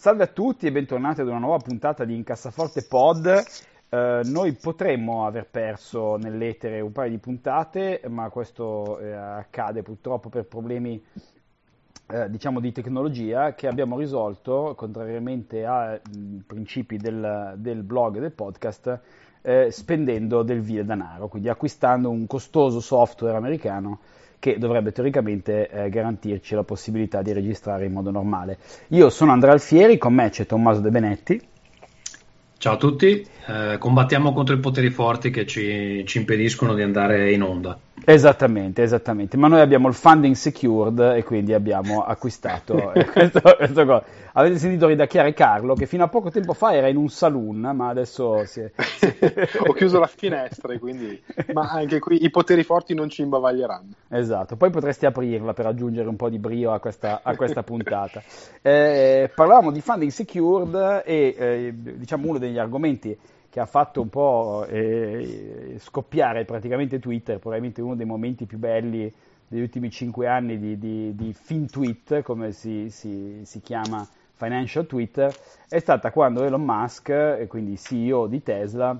Salve a tutti e bentornati ad una nuova puntata di Incassaforte Pod. Eh, noi potremmo aver perso nell'etere un paio di puntate, ma questo eh, accade purtroppo per problemi eh, diciamo di tecnologia che abbiamo risolto, contrariamente ai principi del, del blog e del podcast, eh, spendendo del vile denaro, quindi acquistando un costoso software americano che dovrebbe teoricamente eh, garantirci la possibilità di registrare in modo normale. Io sono Andrea Alfieri, con me c'è Tommaso De Benetti. Ciao a tutti, eh, combattiamo contro i poteri forti che ci, ci impediscono di andare in onda. Esattamente, esattamente, ma noi abbiamo il funding secured e quindi abbiamo acquistato questo, questo Avete sentito ridacchiare Carlo che fino a poco tempo fa era in un saloon, ma adesso si è... Ho chiuso la finestra, quindi... ma anche qui i poteri forti non ci imbavaglieranno. Esatto, poi potresti aprirla per aggiungere un po' di brio a questa, a questa puntata. Eh, parlavamo di funding secured e eh, diciamo uno degli argomenti che ha fatto un po' eh, scoppiare praticamente Twitter, probabilmente uno dei momenti più belli degli ultimi cinque anni di, di, di FinTweet, come si, si, si, chiama Financial Twitter, è stata quando Elon Musk, quindi CEO di Tesla,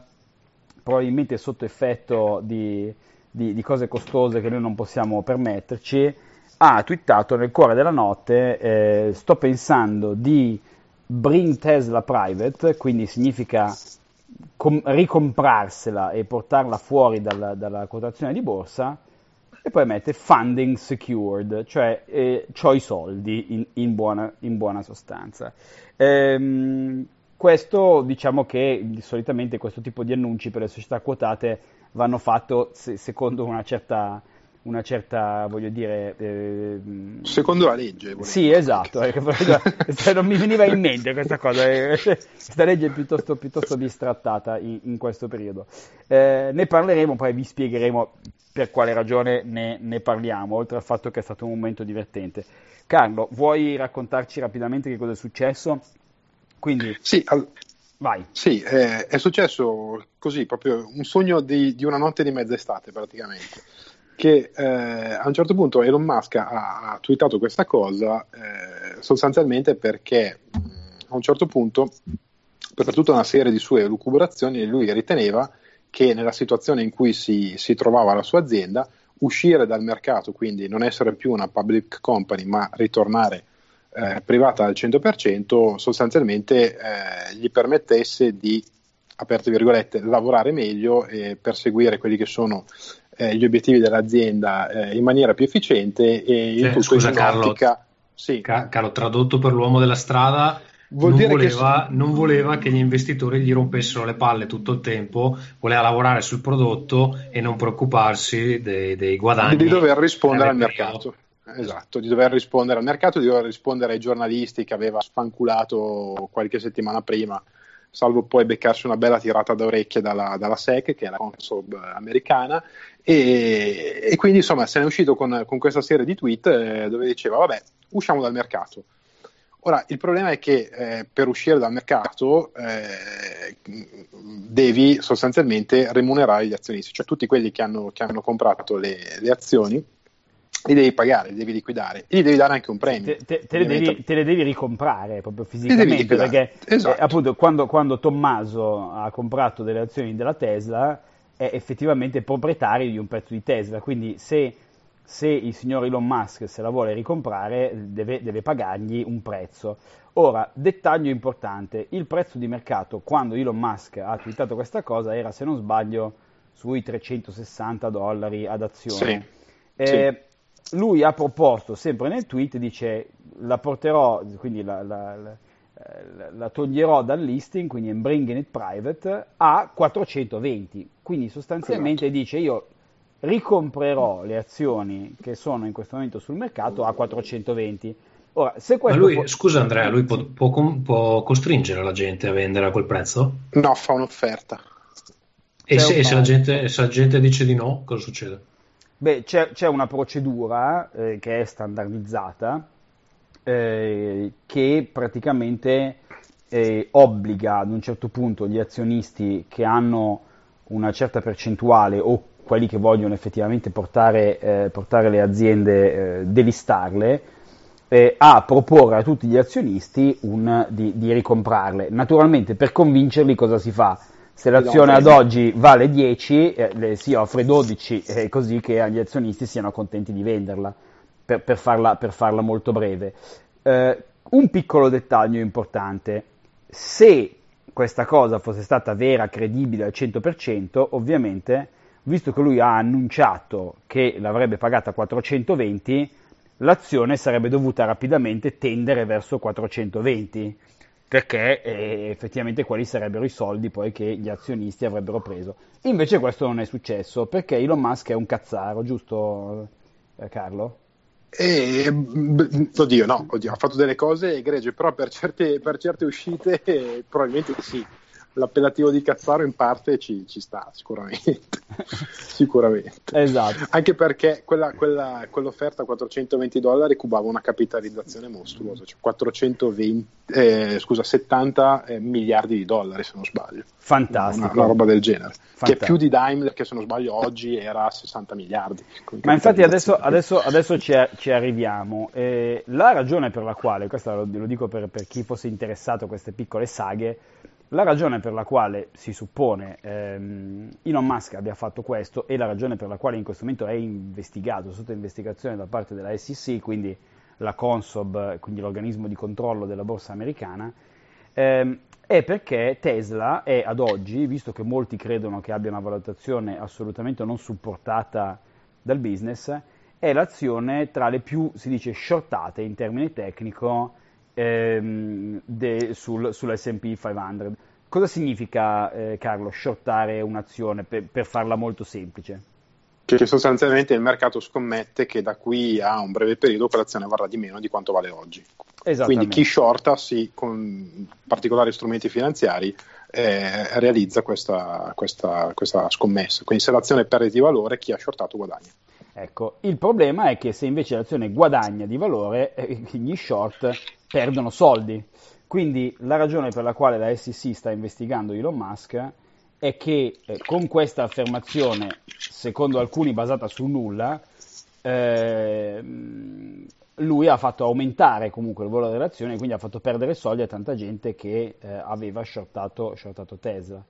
probabilmente sotto effetto di, di cose costose che noi non possiamo permetterci, ha twittato nel cuore della notte, eh, sto pensando di bring Tesla private, quindi significa com- ricomprarsela e portarla fuori dalla, dalla, quotazione di borsa e poi mette funding secured, cioè eh, ho i soldi in, in, buona, in buona, sostanza. Ehm, questo diciamo che solitamente questo tipo di annunci per le società quotate vanno fatti se, secondo una certa una certa, voglio dire... Eh, Secondo la legge. Sì, esatto, eh, non mi veniva in mente questa cosa, eh, questa legge è piuttosto, piuttosto distrattata in, in, questo periodo. Eh, ne parleremo, poi vi spiegheremo per quale ragione ne, ne, parliamo, oltre al fatto che è stato un momento divertente. Carlo, vuoi raccontarci rapidamente che cosa è successo? Quindi... Sì, al... Vai. Sì, eh, è successo così, proprio un sogno di, di una notte di mezz'estate praticamente che eh, a un certo punto Elon Musk ha, ha twittato questa cosa eh, sostanzialmente perché mh, a un certo punto, per tutta una serie di sue lucubrazioni, lui riteneva che nella situazione in cui si, si trovava la sua azienda, uscire dal mercato, quindi non essere più una public company, ma ritornare eh, privata al 100%, sostanzialmente eh, gli permettesse di, aperte virgolette, lavorare meglio e perseguire quelli che sono eh, gli obiettivi dell'azienda eh, in maniera più efficiente e in eh, tutto scusa, in Carlo, sì. Carlo, tradotto per l'uomo della strada, non voleva, che... non, voleva, che... gli investitori gli rompessero le palle tutto il tempo, voleva lavorare sul prodotto e non preoccuparsi dei, dei guadagni. Di dover rispondere al mercato. Esatto, di dover rispondere al mercato, di dover rispondere ai giornalisti che aveva sfanculato qualche settimana prima salvo poi beccarsi una bella tirata d'orecchie dalla, dalla SEC, che è la Consob americana, e, e, quindi insomma se ne è uscito con, con questa serie di tweet eh, dove diceva vabbè, usciamo dal mercato. Ora, il problema è che eh, per uscire dal mercato eh, devi sostanzialmente remunerare gli azionisti, cioè tutti quelli che hanno, che hanno comprato le, le azioni li devi pagare, li devi liquidare e gli devi dare anche un premio. Te, te, te, le, devi, te le, devi, ricomprare proprio fisicamente perché esatto. eh, appunto quando, quando, Tommaso ha comprato delle azioni della Tesla è effettivamente proprietario di un pezzo di Tesla, quindi se, se il signor Elon Musk se la vuole ricomprare deve, deve pagargli un prezzo. Ora, dettaglio importante, il prezzo di mercato quando Elon Musk ha twittato questa cosa era se non sbaglio sui 360 dollari ad azione. Sì. Eh, sì lui ha proposto, sempre nel tweet, dice la porterò, quindi la, la, la, la toglierò dal listing, quindi in bringing it private, a 420. Quindi sostanzialmente esatto. dice io ricomprerò le azioni che sono in questo momento sul mercato a 420. Ora, se lui, può... Scusa Andrea, lui può, può, può, costringere la gente a vendere a quel prezzo? No, fa un'offerta. E, se, e se, la gente, se, la gente, dice di no, cosa succede? Beh, c'è, c'è una procedura eh, che è standardizzata eh, che praticamente eh, obbliga ad un certo punto gli azionisti che hanno una certa percentuale o quelli che vogliono effettivamente portare, eh, portare le aziende, eh, delistarle, eh, a proporre a tutti gli azionisti un, di, di, ricomprarle. Naturalmente per convincerli cosa si fa? Se l'azione ad oggi vale 10, eh, le, si offre 12, eh, così che agli azionisti siano contenti di venderla, per, per, farla, per farla, molto breve. Eh, un piccolo dettaglio importante, se questa cosa fosse stata vera, credibile al 100%, ovviamente, visto che lui ha annunciato che l'avrebbe pagata 420, l'azione sarebbe dovuta rapidamente tendere verso 420 perché eh, effettivamente quali sarebbero i soldi poi che gli azionisti avrebbero preso. Invece questo non è successo perché Elon Musk è un cazzaro, giusto eh, Carlo? E, oddio, no, oddio, ha fatto delle cose egregie, però per certe, per certe uscite eh, probabilmente sì l'appellativo di Cazzaro in parte ci, ci sta sicuramente. sicuramente. Esatto. Anche perché quella, quella, quell'offerta a 420 dollari cubava una capitalizzazione mostruosa, cioè 420, eh, scusa, 70 eh, miliardi di dollari se non sbaglio. Fantastico. Una, una roba del genere. Fantastico. Che è più di Daimler che se non sbaglio oggi era a 60 miliardi. Ma infatti adesso, adesso, adesso ci, ci, arriviamo. Eh, la ragione per la quale, questo lo, lo dico per, per chi fosse interessato a queste piccole saghe, la ragione per la quale si suppone ehm, Elon Musk abbia fatto questo e la ragione per la quale in questo momento è investigato, sotto investigazione da parte della SEC, quindi la Consob, quindi l'organismo di controllo della borsa americana, ehm, è perché Tesla è ad oggi, visto che molti credono che abbia una valutazione assolutamente non supportata dal business, è l'azione tra le più, si dice, shortate in termini tecnico ehm, de, sul, sull'SP 500. Cosa significa, eh, Carlo, shortare un'azione per, per farla molto semplice? Che sostanzialmente il mercato scommette che da qui a un breve periodo quell'azione varrà di meno di quanto vale oggi. Quindi chi shorta, sì, con particolari strumenti finanziari, eh, realizza questa, questa, questa, scommessa. Quindi se l'azione perde di valore, chi ha shortato guadagna. Ecco, il problema è che se invece l'azione guadagna di valore, eh, gli short perdono soldi. Quindi la ragione per la quale la SEC sta investigando Elon Musk è che eh, con questa affermazione, secondo alcuni basata su nulla, eh, lui ha fatto aumentare comunque il valore dell'azione quindi ha fatto perdere soldi a tanta gente che eh, aveva shortato, shortato Tesla.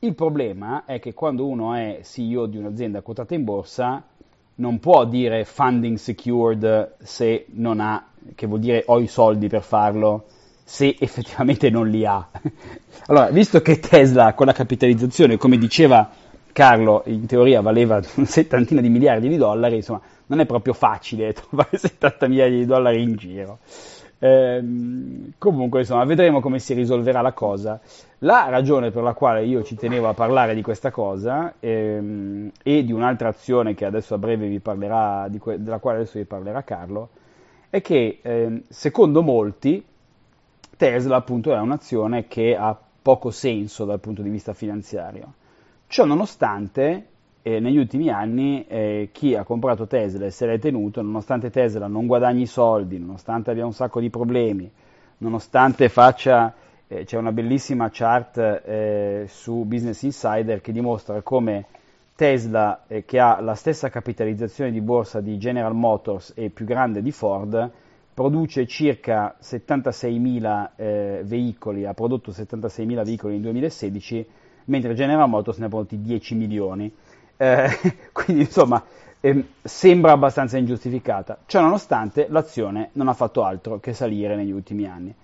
Il problema è che quando uno è CEO di un'azienda quotata in borsa, non può dire funding secured se non ha, che vuol dire ho i soldi per farlo, se effettivamente non li ha. allora, visto che Tesla con la capitalizzazione, come diceva Carlo, in teoria valeva un settantina di miliardi di dollari, insomma, non è proprio facile trovare 70 miliardi di dollari in giro. Ehm, comunque, insomma, vedremo come si risolverà la cosa. La ragione per la quale io ci tenevo a parlare di questa cosa ehm, e di un'altra azione che adesso a breve vi parlerà, que- della quale adesso vi parlerà Carlo, è che ehm, secondo molti Tesla appunto è un'azione che ha poco senso dal punto di vista finanziario. Ciò nonostante, eh, negli ultimi anni eh, chi ha comprato Tesla e se l'è tenuto, nonostante Tesla non guadagni soldi, nonostante abbia un sacco di problemi, nonostante faccia, eh, c'è una bellissima chart eh, su Business Insider che dimostra come Tesla, eh, che ha la stessa capitalizzazione di borsa di General Motors e più grande di Ford, produce circa 76.000 eh, veicoli, ha prodotto 76.000 veicoli nel 2016, mentre General Motors ne ha prodotti 10 milioni. Eh, quindi insomma eh, sembra abbastanza ingiustificata. Ciò nonostante l'azione non ha fatto altro che salire negli ultimi anni.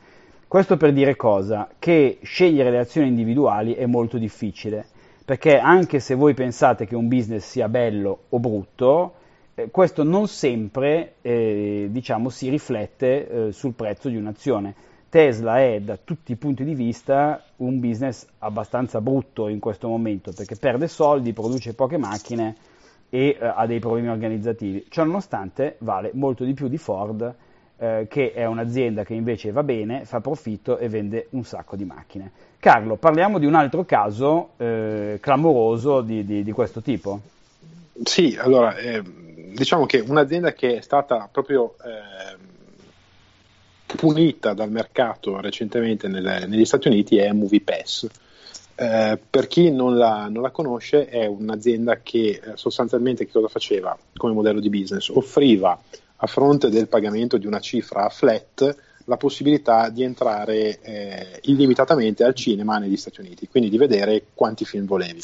Questo per dire cosa? Che scegliere le azioni individuali è molto difficile, perché anche se voi pensate che un business sia bello o brutto, eh, questo non sempre eh, diciamo, si riflette eh, sul prezzo di un'azione Tesla è da tutti i punti di vista un business abbastanza brutto in questo momento perché perde soldi, produce poche macchine e eh, ha dei problemi organizzativi. Ciò nonostante vale molto di più di Ford eh, che è un'azienda che invece va bene, fa profitto e vende un sacco di macchine. Carlo, parliamo di un altro caso eh, clamoroso di, di, di, questo tipo. Sì, allora, eh, diciamo che un'azienda che è stata proprio eh, punita dal mercato recentemente nelle, negli Stati Uniti è MoviePass. Eh, per chi non la, non la, conosce, è un'azienda che eh, sostanzialmente che cosa faceva come modello di business? Offriva a fronte del pagamento di una cifra flat la possibilità di entrare eh, illimitatamente al cinema negli Stati Uniti, quindi di vedere quanti film volevi.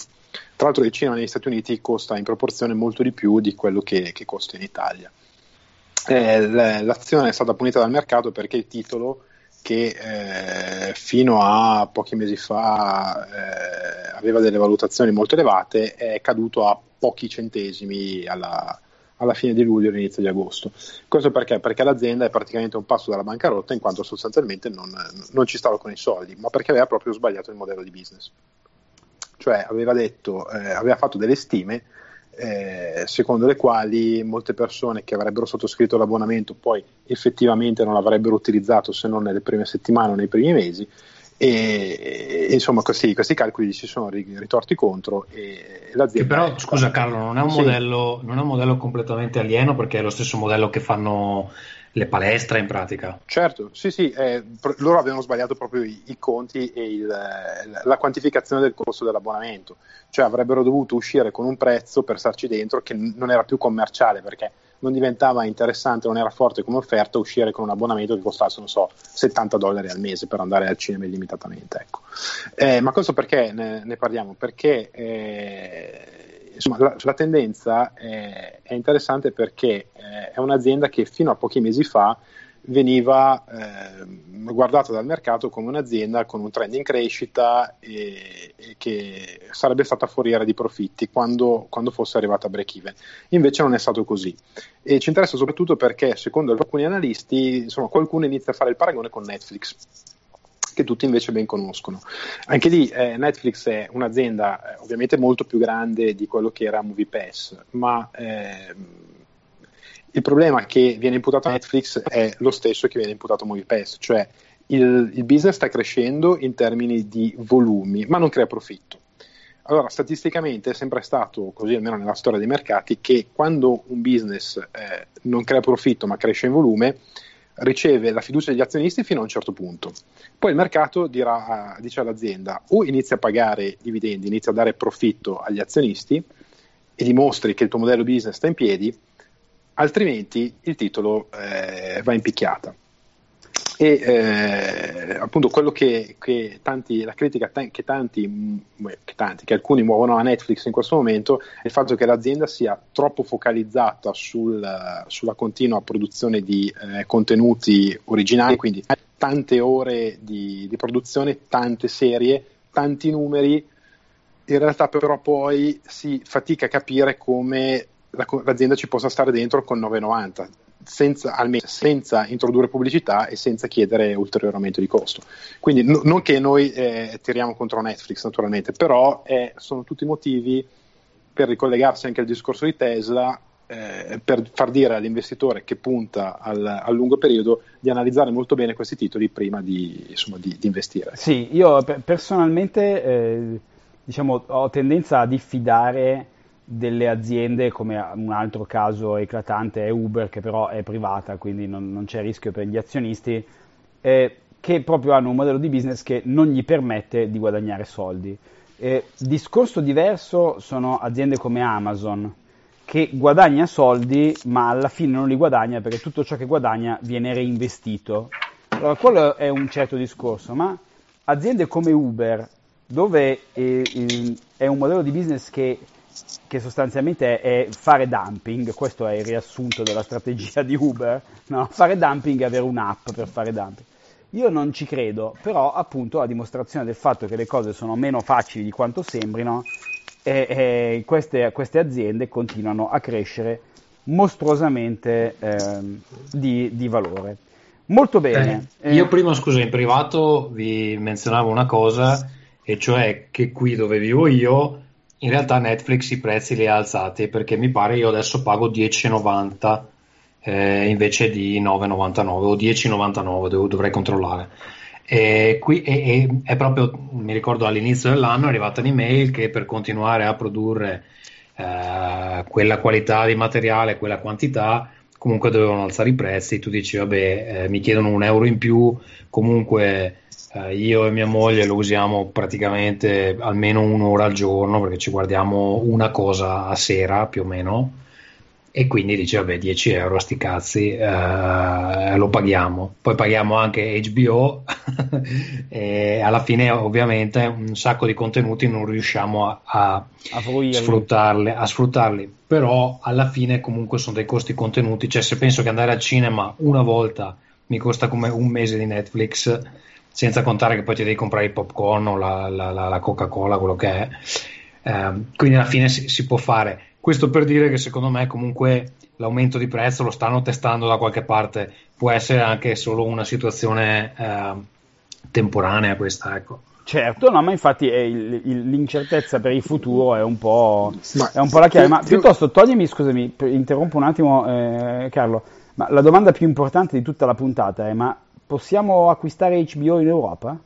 Tra l'altro il cinema negli Stati Uniti costa in proporzione molto di più di quello che, che costa in Italia. Eh, l'azione è stata punita dal mercato perché il titolo che eh, fino a pochi mesi fa eh, aveva delle valutazioni molto elevate è caduto a pochi centesimi alla, alla fine di luglio e all'inizio di agosto. Questo perché? Perché l'azienda è praticamente un passo dalla bancarotta in quanto sostanzialmente non, non ci stava con i soldi, ma perché aveva proprio sbagliato il modello di business. Cioè aveva, detto, eh, aveva fatto delle stime eh, secondo le quali molte persone che avrebbero sottoscritto l'abbonamento poi effettivamente non l'avrebbero utilizzato se non nelle prime settimane o nei primi mesi e, e insomma questi, questi, calcoli si sono ritorti contro e l'azienda che però scusa Carlo non è, un sì. modello, non è un modello completamente alieno perché è lo stesso modello che fanno le palestre in pratica. Certo, sì, sì, eh, loro avevano sbagliato proprio i, i conti e il, la quantificazione del costo dell'abbonamento, cioè avrebbero dovuto uscire con un prezzo per starci dentro che non era più commerciale perché non diventava interessante, non era forte come offerta uscire con un abbonamento che costasse, non so, 70 dollari al mese per andare al cinema illimitatamente. Ecco. Eh, ma questo perché ne, ne parliamo? Perché eh, insomma, la, la, tendenza è, è interessante perché eh, è un'azienda che fino a pochi mesi fa veniva eh, guardata dal mercato come un'azienda con un trend in crescita e, e che sarebbe stata foriera di profitti quando, quando, fosse arrivata a break even. Invece non è stato così e ci interessa soprattutto perché secondo alcuni analisti insomma, qualcuno inizia a fare il paragone con Netflix che tutti invece ben conoscono. Anche lì eh, Netflix è un'azienda eh, ovviamente molto più grande di quello che era MoviePass, ma eh, il problema che viene imputato a Netflix è lo stesso che viene imputato a MoviePass, cioè il, il business sta crescendo in termini di volumi, ma non crea profitto. Allora, statisticamente è sempre stato così, almeno nella storia dei mercati, che quando un business eh, non crea profitto ma cresce in volume, riceve la fiducia degli azionisti fino a un certo punto. Poi il mercato dirà, dice all'azienda o inizia a pagare dividendi, inizia a dare profitto agli azionisti e dimostri che il tuo modello business sta in piedi, altrimenti il titolo eh, va in picchiata. E eh, appunto quello che, che, tanti, la critica che tanti, che tanti, che alcuni muovono a Netflix in questo momento è il fatto che l'azienda sia troppo focalizzata sul, sulla continua produzione di eh, contenuti originali, quindi tante ore di, di produzione, tante serie, tanti numeri. In realtà però poi si fatica a capire come l'azienda ci possa stare dentro con 9,90 senza, almeno, senza introdurre pubblicità e senza chiedere ulteriore aumento di costo. Quindi no, non che noi eh, tiriamo contro Netflix naturalmente, però eh, sono tutti motivi per ricollegarsi anche al discorso di Tesla eh, per far dire all'investitore che punta al, al, lungo periodo di analizzare molto bene questi titoli prima di, insomma, di, di investire. Sì, io personalmente eh, diciamo, ho tendenza a diffidare delle aziende, come un altro caso eclatante è Uber, che però è privata, quindi non, non c'è rischio per gli azionisti, eh, che proprio hanno un modello di business che non gli permette di guadagnare soldi. Eh, discorso diverso sono aziende come Amazon, che guadagna soldi, ma alla fine non li guadagna perché tutto ciò che guadagna viene reinvestito. Allora, quello è un certo discorso, ma aziende come Uber, dove eh, è un modello di business che che sostanzialmente è fare dumping, questo è il riassunto della strategia di Uber, no? fare dumping e avere un'app per fare dumping. Io non ci credo, però appunto a dimostrazione del fatto che le cose sono meno facili di quanto sembrino, e, e queste, queste, aziende continuano a crescere mostruosamente eh, di, di, valore. Molto bene. Eh, io prima, scusa, in privato vi menzionavo una cosa, e cioè che qui dove vivo io in realtà Netflix i prezzi li ha alzati perché mi pare io adesso pago 10,90 eh, invece di 9,99 o 10,99, dov- dovrei controllare. E qui e, e, è proprio, mi ricordo all'inizio dell'anno è arrivata un'email che per continuare a produrre eh, quella qualità di materiale, quella quantità, comunque dovevano alzare i prezzi. Tu dici, vabbè, eh, mi chiedono un euro in più, comunque eh, io e mia moglie lo usiamo praticamente almeno un'ora al giorno perché ci guardiamo una cosa a sera più o meno e quindi dice vabbè 10 euro sti cazzi eh, lo paghiamo. Poi paghiamo anche HBO e alla fine ovviamente un sacco di contenuti non riusciamo a, a, a sfruttarli, a sfruttarli. Però alla fine comunque sono dei costi contenuti. Cioè se penso che andare al cinema una volta mi costa come un mese di Netflix senza contare che poi ti devi comprare il popcorn o la, la, la, la Coca-Cola quello che è. Eh, quindi alla fine si, si può fare questo per dire che secondo me comunque l'aumento di prezzo lo stanno testando da qualche parte, può essere anche solo una situazione eh, temporanea questa, ecco. Certo, no, ma infatti il, il, l'incertezza per il futuro è un po', ma, è un po la chiave. Ma piuttosto, toglimi, scusami, interrompo un attimo, eh, Carlo, ma la domanda più importante di tutta la puntata è: ma possiamo acquistare HBO in Europa?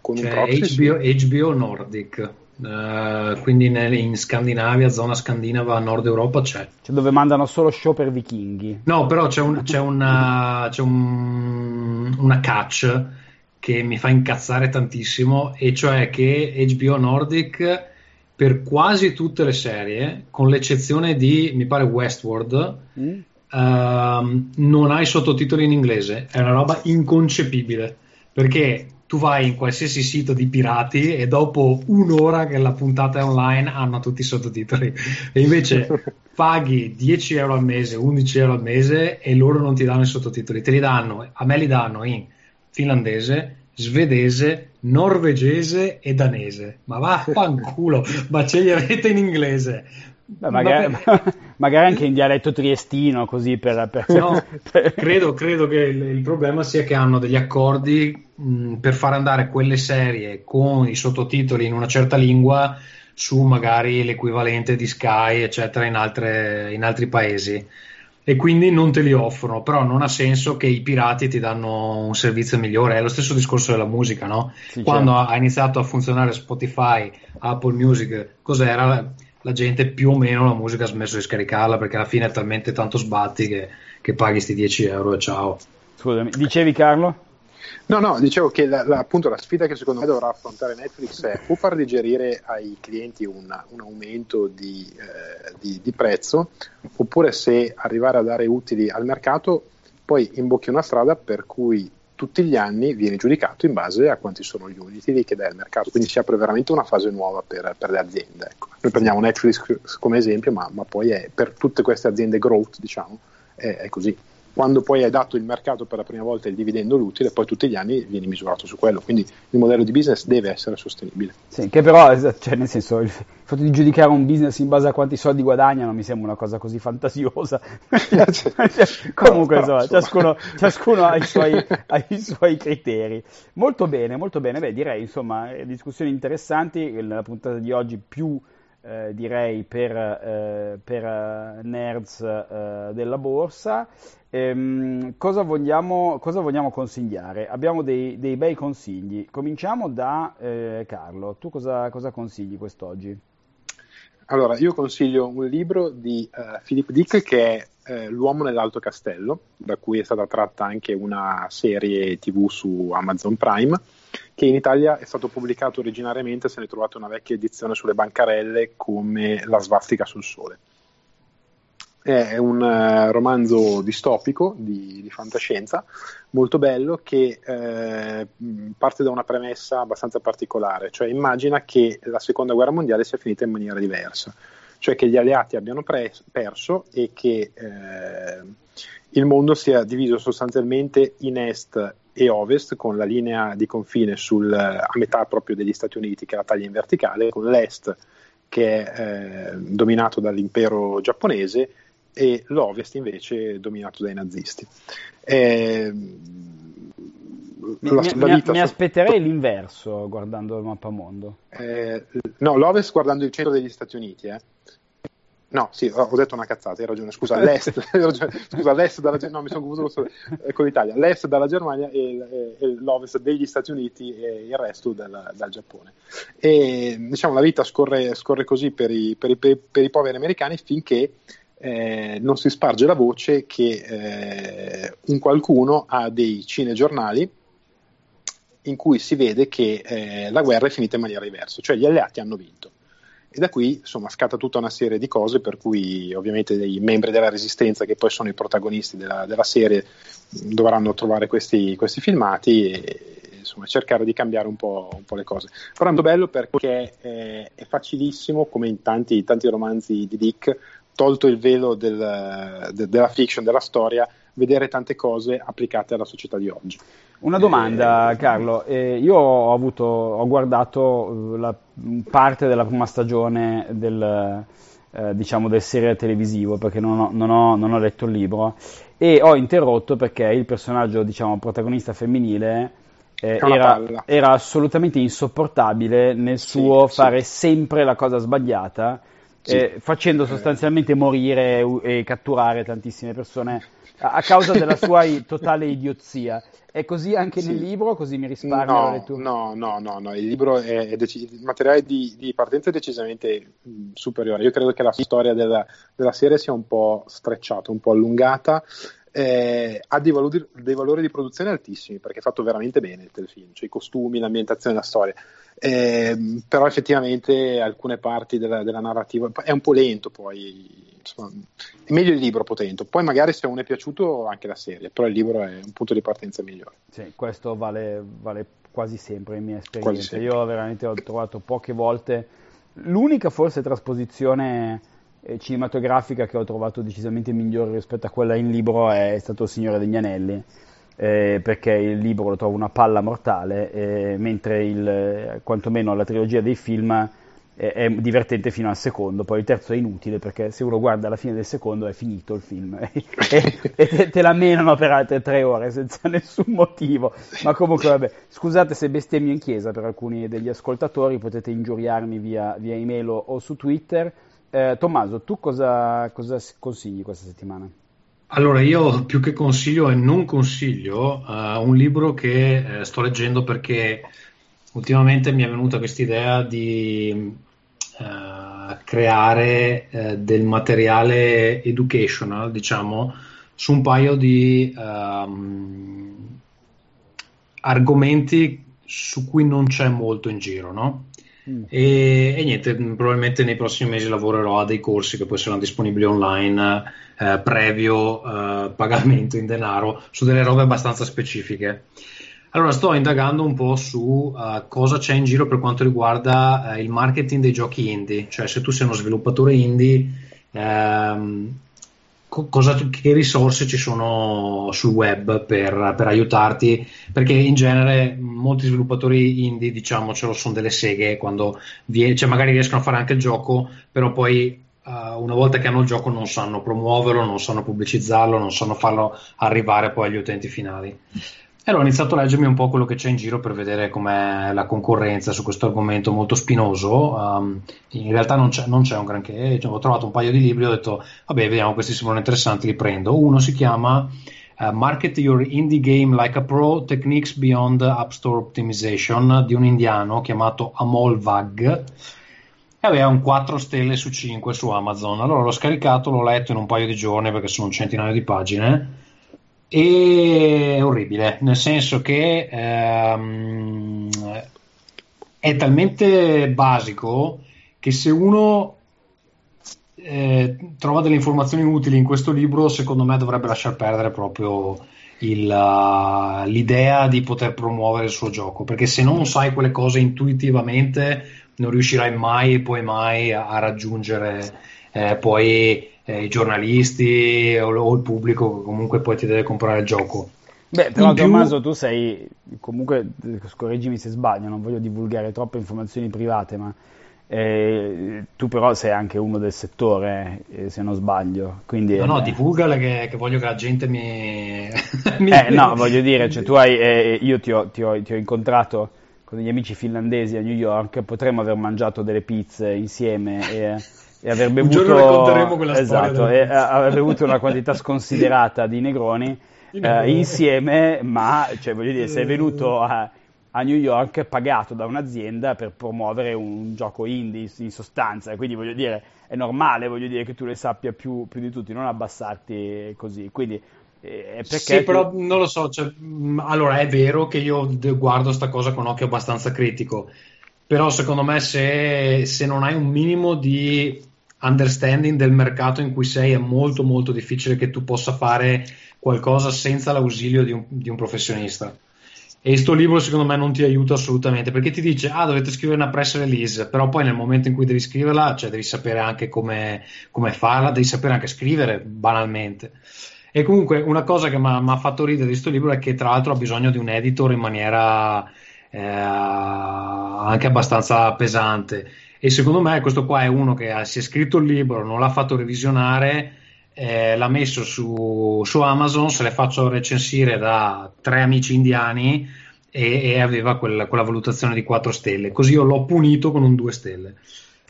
Con cioè, proxy, HBO, HBO Nordic. Uh, quindi nel, in Scandinavia, zona scandinava, nord Europa c'è. Cioè dove mandano solo show per vichinghi. No, però c'è, un, c'è, una, c'è un, una catch che mi fa incazzare tantissimo, e cioè che HBO Nordic per quasi tutte le serie, con l'eccezione di, mi pare, Westworld, mm. uh, non ha i sottotitoli in inglese. È una roba inconcepibile. Perché tu vai in qualsiasi sito di pirati e dopo un'ora che la puntata è online hanno tutti i sottotitoli e invece paghi 10 euro al mese, 11 euro al mese e loro non ti danno i sottotitoli, te li danno, a me li danno in finlandese, svedese, norvegese e danese. Ma vaffanculo, ma ce li avete in inglese. Beh, magari, magari, anche in dialetto triestino, così per... per, no. Credo, credo, che il, il, problema sia che hanno degli accordi mh, per far andare quelle serie con i sottotitoli in una certa lingua su magari l'equivalente di Sky, eccetera, in, altre, in altri paesi. E quindi non te li offrono, però non ha senso che i pirati ti danno un servizio migliore. È lo stesso discorso della musica, no? Sì, Quando certo. ha iniziato a funzionare Spotify, Apple Music, cos'era? La gente più o meno la musica ha smesso di scaricarla perché alla fine è talmente tanto sbatti che, che paghi questi 10 euro e ciao. Scusami, dicevi Carlo? No, no, dicevo che la, la, appunto la sfida che secondo me dovrà affrontare Netflix è o far digerire ai clienti un, un aumento di, eh, di, di, prezzo, oppure se arrivare a dare utili al mercato, poi imbocchi una strada per cui tutti gli anni viene giudicato in base a quanti sono gli utili che dà il mercato, quindi si apre veramente una fase nuova per, per le aziende. Ecco. Noi prendiamo Netflix come esempio, ma, ma, poi è, per tutte queste aziende growth, diciamo, è, è così quando poi hai dato il mercato per la prima volta il dividendo l'utile, poi tutti gli anni vieni misurato su quello. Quindi il modello di business deve essere sostenibile. Sì, che però, cioè, nel senso, il fatto di giudicare un business in base a quanti soldi guadagna non mi sembra una cosa così fantasiosa. Comunque, no, insomma, ciascuno, ciascuno ha, i suoi, ha, i suoi, criteri. Molto bene, molto bene. Beh, direi, insomma, discussioni interessanti. Nella puntata di oggi più eh, direi per, eh, per eh, nerds eh, della borsa. Ehm, cosa, vogliamo, cosa, vogliamo, consigliare? Abbiamo dei, dei, bei consigli. Cominciamo da eh, Carlo. Tu cosa, cosa, consigli quest'oggi? Allora, io consiglio un libro di uh, Philip Dick che è L'uomo nell'alto castello, da cui è stata tratta anche una serie tv su Amazon Prime che in Italia è stato pubblicato originariamente, se ne è trovata una vecchia edizione sulle bancarelle come La svastica sul sole. È un uh, romanzo distopico di, di, fantascienza molto bello che eh, parte da una premessa abbastanza particolare, cioè immagina che la seconda guerra mondiale sia finita in maniera diversa, cioè che gli alleati abbiano pre- perso e che eh, il mondo sia diviso sostanzialmente in est e ovest con la linea di confine sul, a metà proprio degli Stati Uniti che è la taglia in verticale, con l'est che è eh, dominato dall'impero giapponese e l'ovest invece dominato dai nazisti. Eh, mi, la, la mi, mi aspetterei so... l'inverso guardando il mappamondo. Eh, no, l'ovest guardando il centro degli Stati Uniti. Eh. No, sì, ho detto una cazzata, hai ragione. Scusa, l'est, scusa, l'est dalla, no, mi sono confuso con l'Italia. L'est dalla Germania e, e, l'ovest degli Stati Uniti e il resto dal, dal Giappone. E diciamo la vita scorre, scorre così per i, per, i, per i, poveri americani finché eh, non si sparge la voce che eh, un qualcuno ha dei cinegiornali in cui si vede che eh, la guerra è finita in maniera diversa, cioè gli alleati hanno vinto e da qui insomma scatta tutta una serie di cose per cui ovviamente i membri della resistenza che poi sono i protagonisti della, della serie dovranno trovare questi, questi filmati e insomma, cercare di cambiare un po', un po', le cose. Molto bello perché è, è facilissimo, come in tanti, tanti, romanzi di Dick, tolto il velo del, de, della fiction, della storia, vedere tante cose applicate alla società di oggi. Una domanda, eh, Carlo. Eh, io ho, avuto, ho guardato eh, la parte della prima stagione del, eh, diciamo del serial televisivo perché non ho, non, ho, non ho, letto il libro e ho interrotto perché il personaggio, diciamo, protagonista femminile eh, era, era, assolutamente insopportabile nel suo sì, fare sì. sempre la cosa sbagliata, sì. eh, facendo sostanzialmente morire e catturare tantissime persone a causa della sua totale idiozia. È così anche sì. nel libro, così mi risparmio no, la lettura? No, no, no, no, il libro è, è dec- il materiale di, di, partenza è decisamente mh, superiore. Io credo che la storia della, della serie sia un po' strecciata, un po' allungata. Eh, ha dei valori, dei valori, di produzione altissimi perché è fatto veramente bene il telefilm, cioè i costumi, l'ambientazione, la storia. Eh, però effettivamente alcune parti della, della narrativa è un po' lento poi insomma, è meglio il libro potente. Poi magari se a uno è piaciuto anche la serie, però il libro è un punto di partenza migliore. Sì, questo vale, vale quasi sempre in mia esperienza. Io veramente ho trovato poche volte, l'unica forse trasposizione cinematografica che ho trovato decisamente migliore rispetto a quella in libro è stato Il Signore degli Anelli. Eh, perché il libro lo trovo una palla mortale, eh, mentre il, eh, quantomeno la trilogia dei film è, divertente fino al secondo, poi il terzo è inutile perché se uno guarda alla fine del secondo è finito il film e, te, te, la menano per altre tre ore senza nessun motivo. Ma comunque vabbè, scusate se bestemmio in chiesa per alcuni degli ascoltatori, potete ingiuriarmi via, via email o su Twitter. Eh, Tommaso, tu cosa, cosa consigli questa settimana? Allora, io più che consiglio e non consiglio uh, un libro che eh, sto leggendo perché ultimamente mi è venuta questa idea di uh, creare uh, del materiale educational, diciamo, su un paio di um, argomenti su cui non c'è molto in giro, no? Mm. E, e, niente, probabilmente nei prossimi mesi lavorerò a dei corsi che poi saranno disponibili online eh, previo eh, pagamento in denaro su delle robe abbastanza specifiche. Allora, sto indagando un po' su uh, cosa c'è in giro per quanto riguarda uh, il marketing dei giochi indie, cioè se tu sei uno sviluppatore indie, ehm, cosa, che risorse ci sono sul web per, per, aiutarti, perché in genere molti sviluppatori indie, diciamocelo, sono delle seghe quando vie- cioè magari riescono a fare anche il gioco, però poi Uh, una volta che hanno il gioco non sanno promuoverlo, non sanno pubblicizzarlo, non sanno farlo arrivare poi agli utenti finali. Allora ho iniziato a leggermi un po' quello che c'è in giro per vedere com'è la concorrenza su questo argomento molto spinoso. Um, in realtà non c'è, non c'è un granché, cioè, ho trovato un paio di libri e ho detto, vabbè, vediamo, questi sembrano interessanti, li prendo. Uno si chiama uh, Market Your Indie Game Like a Pro, Techniques Beyond App Store Optimization, di un indiano chiamato Amol Vag e aveva un 4 stelle su 5 su Amazon. Allora l'ho scaricato, l'ho letto in un paio di giorni perché sono un centinaio di pagine è orribile, nel senso che ehm, è talmente basico che se uno eh, trova delle informazioni utili in questo libro, secondo me dovrebbe lasciar perdere proprio il, uh, l'idea di poter promuovere il suo gioco, perché se non sai quelle cose intuitivamente non riuscirai mai e poi mai a, a raggiungere eh, poi eh, i giornalisti o, o, il pubblico che comunque poi ti deve comprare il gioco. Beh, però più... Tommaso tu sei, comunque, correggimi se sbaglio, non voglio divulgare troppe informazioni private, ma eh, tu però sei anche uno del settore, eh, se non sbaglio. Quindi, no, no, divulgale che, che, voglio che la gente mi... mi... Eh, no, voglio dire, cioè, tu hai, eh, io ti ho, ti, ho, ti ho, incontrato con degli amici finlandesi a New York, potremmo aver mangiato delle pizze insieme e e aver bevuto, esatto, e aver bevuto una quantità sconsiderata di Negroni eh, insieme, ma cioè, voglio dire, sei venuto a, a, New York pagato da un'azienda per promuovere un gioco indie in sostanza, quindi voglio dire, è normale voglio dire, che tu le sappia più, più di tutti, non abbassarti così. Quindi, eh, sì, però non lo so, cioè, mm, allora è vero che io guardo sta cosa con occhio abbastanza critico, però secondo me se, se non hai un minimo di understanding del mercato in cui sei è molto molto difficile che tu possa fare qualcosa senza l'ausilio di un, di un professionista. E questo libro secondo me non ti aiuta assolutamente perché ti dice ah dovete scrivere una press release, però poi nel momento in cui devi scriverla, cioè devi sapere anche come, come farla, devi sapere anche scrivere banalmente. E comunque una cosa che mi ha fatto ridere di questo libro è che tra l'altro ha bisogno di un editor in maniera eh, anche abbastanza pesante e secondo me questo qua è uno che ha, si è scritto il libro, non l'ha fatto revisionare, eh, l'ha messo su, su, Amazon, se le faccio recensire da tre amici indiani e, e aveva quel, quella valutazione di 4 stelle, così io l'ho punito con un 2 stelle.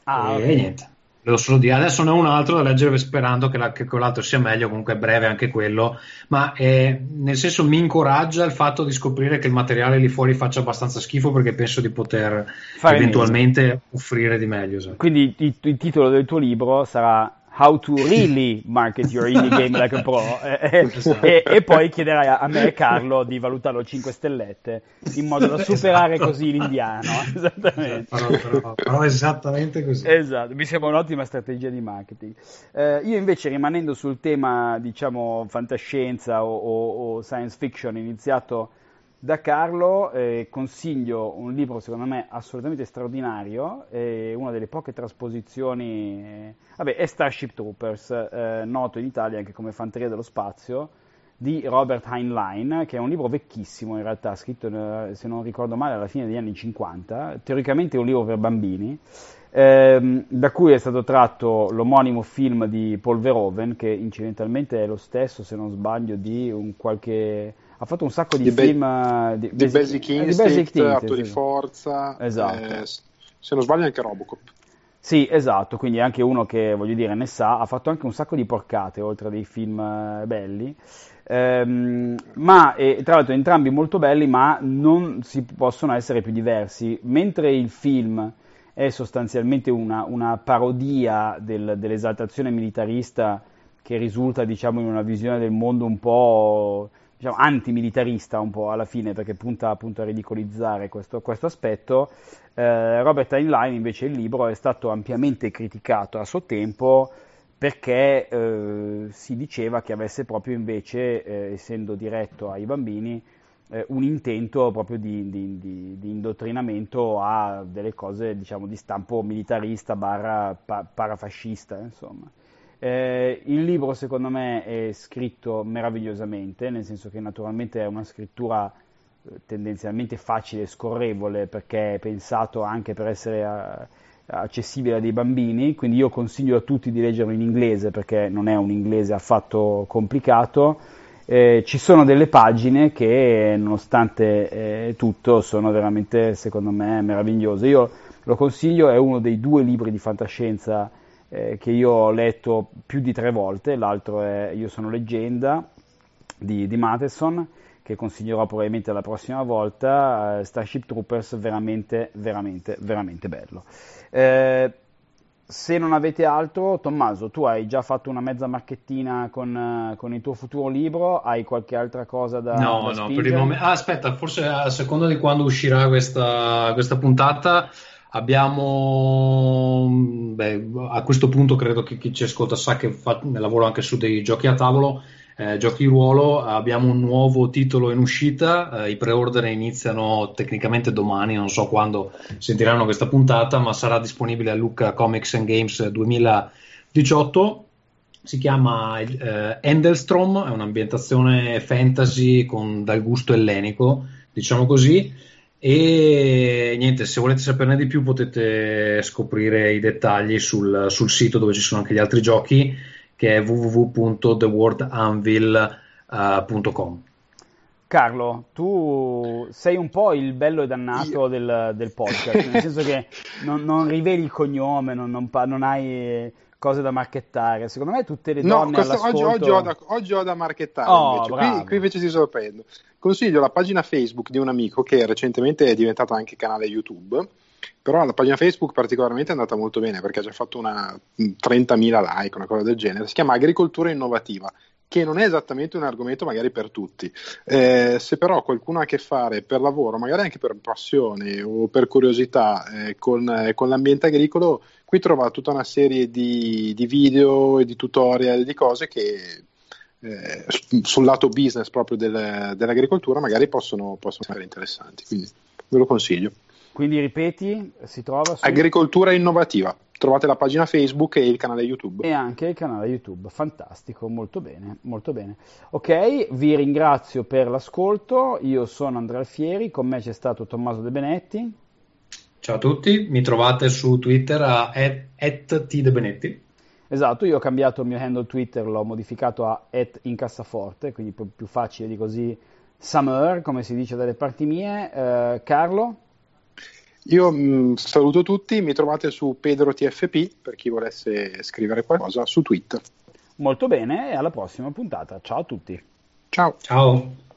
Ah, e, e niente. Devo solo dire, adesso ne ho un altro da leggere sperando che, la, che quell'altro sia meglio, comunque è breve anche quello, ma eh, nel senso mi incoraggia il fatto di scoprire che il materiale lì fuori faccia abbastanza schifo perché penso di poter Fare eventualmente meglio. offrire di meglio. Esatto. Quindi il, il titolo del tuo libro sarà How to really market your indie game like a pro. E, e, e poi chiederai a, me e Carlo di valutarlo 5 stellette in modo da superare esatto. così l'indiano. Esattamente. Farò, farò, farò, esattamente così. Esatto. Mi sembra un'ottima strategia di marketing. Eh, io invece rimanendo sul tema diciamo fantascienza o, o, o science fiction iniziato da Carlo eh, consiglio un libro secondo me assolutamente straordinario, eh, una delle poche trasposizioni, eh, vabbè, è Starship Troopers, eh, noto in Italia anche come Fanteria dello Spazio, di Robert Heinlein, che è un libro vecchissimo in realtà, scritto eh, se non ricordo male alla fine degli anni 50, teoricamente è un libro per bambini, ehm, da cui è stato tratto l'omonimo film di Paul Verhoeven, che incidentalmente è lo stesso, se non sbaglio, di un qualche ha fatto un sacco di, di film be- di, di Basic, Instinct, di Basic Instinct, Atto di Forza, esatto. eh, se non sbaglio anche Robocop. Sì, esatto, quindi anche uno che, voglio dire, ne sa, ha fatto anche un sacco di porcate, oltre a dei film eh, belli, ehm, ma eh, tra l'altro entrambi molto belli, ma non si possono essere più diversi, mentre il film è sostanzialmente una, una parodia del, dell'esaltazione militarista che risulta, diciamo, in una visione del mondo un po' diciamo, antimilitarista un po' alla fine perché punta appunto a ridicolizzare questo, questo aspetto. Eh, Robert Heinlein invece il libro è stato ampiamente criticato a suo tempo perché eh, si diceva che avesse proprio invece, eh, essendo diretto ai bambini, eh, un intento proprio di, di, di, di, indottrinamento a delle cose diciamo di stampo militarista barra pa, parafascista insomma. Eh, il libro secondo me è scritto meravigliosamente, nel senso che naturalmente è una scrittura eh, tendenzialmente facile e scorrevole perché è pensato anche per essere a, eh, accessibile a dei bambini, quindi io consiglio a tutti di leggerlo in inglese perché non è un inglese affatto complicato. Eh, ci sono delle pagine che nonostante eh, tutto sono veramente secondo me meravigliose. Io lo consiglio, è uno dei due libri di fantascienza eh, che io ho letto più di tre volte, l'altro è Io sono leggenda di, di Matheson, che consiglierò probabilmente la prossima volta, eh, Starship Troopers veramente, veramente, veramente bello. Eh, se non avete altro, Tommaso, tu hai già fatto una mezza marchettina con, con il tuo futuro libro, hai qualche altra cosa da No, da no, per il momento... Ah, aspetta, forse a seconda di quando uscirà questa, questa puntata Abbiamo, beh, a questo punto credo che chi ci ascolta sa che fa, lavoro anche su dei giochi a tavolo, eh, giochi ruolo, abbiamo un nuovo titolo in uscita, eh, i pre-order iniziano tecnicamente domani, non so quando sentiranno questa puntata, ma sarà disponibile a Lucca Comics and Games 2018. Si chiama eh, Endelstrom, è un'ambientazione fantasy con, dal gusto ellenico, diciamo così e niente, se volete saperne di più potete scoprire i dettagli sul, sul sito dove ci sono anche gli altri giochi che è www.theworldanvil.com. Carlo, tu sei un po' il bello e dannato del, del, podcast, nel senso che non, non riveli il cognome, non, non, non, hai cose da marchettare. Secondo me tutte le donne no, questo, oggi, oggi, ho da, oggi, ho da, marchettare, oh, invece. Qui, qui, invece ti sorprendo. Consiglio la pagina Facebook di un amico che recentemente è diventato anche canale YouTube, però la pagina Facebook particolarmente è andata molto bene perché ha già fatto una 30.000 like, una cosa del genere. Si chiama Agricoltura Innovativa che non è esattamente un argomento magari per tutti. Eh, se però qualcuno ha a che fare per lavoro, magari anche per passione o per curiosità eh, con, eh, con, l'ambiente agricolo, qui trova tutta una serie di, di video e di tutorial di cose che eh, sul lato business proprio del, dell'agricoltura magari possono, possono essere interessanti. Quindi ve lo consiglio. Quindi ripeti, si trova su... Agricoltura innovativa trovate la pagina Facebook e il canale YouTube. E anche il canale YouTube, fantastico, molto bene, molto bene. Ok, vi ringrazio per l'ascolto, io sono Andrea Alfieri, con me c'è stato Tommaso De Benetti. Ciao a tutti, mi trovate su Twitter a @tdebenetti. Esatto, io ho cambiato il mio handle Twitter, l'ho modificato a @incassaforte, quindi più facile di così. Summer, come si dice dalle parti mie. Eh, Carlo? Io mh, mm, saluto tutti, mi trovate su Pedro TFP per chi volesse scrivere qualcosa su Twitter. Molto bene e alla prossima puntata. Ciao a tutti. Ciao. Ciao.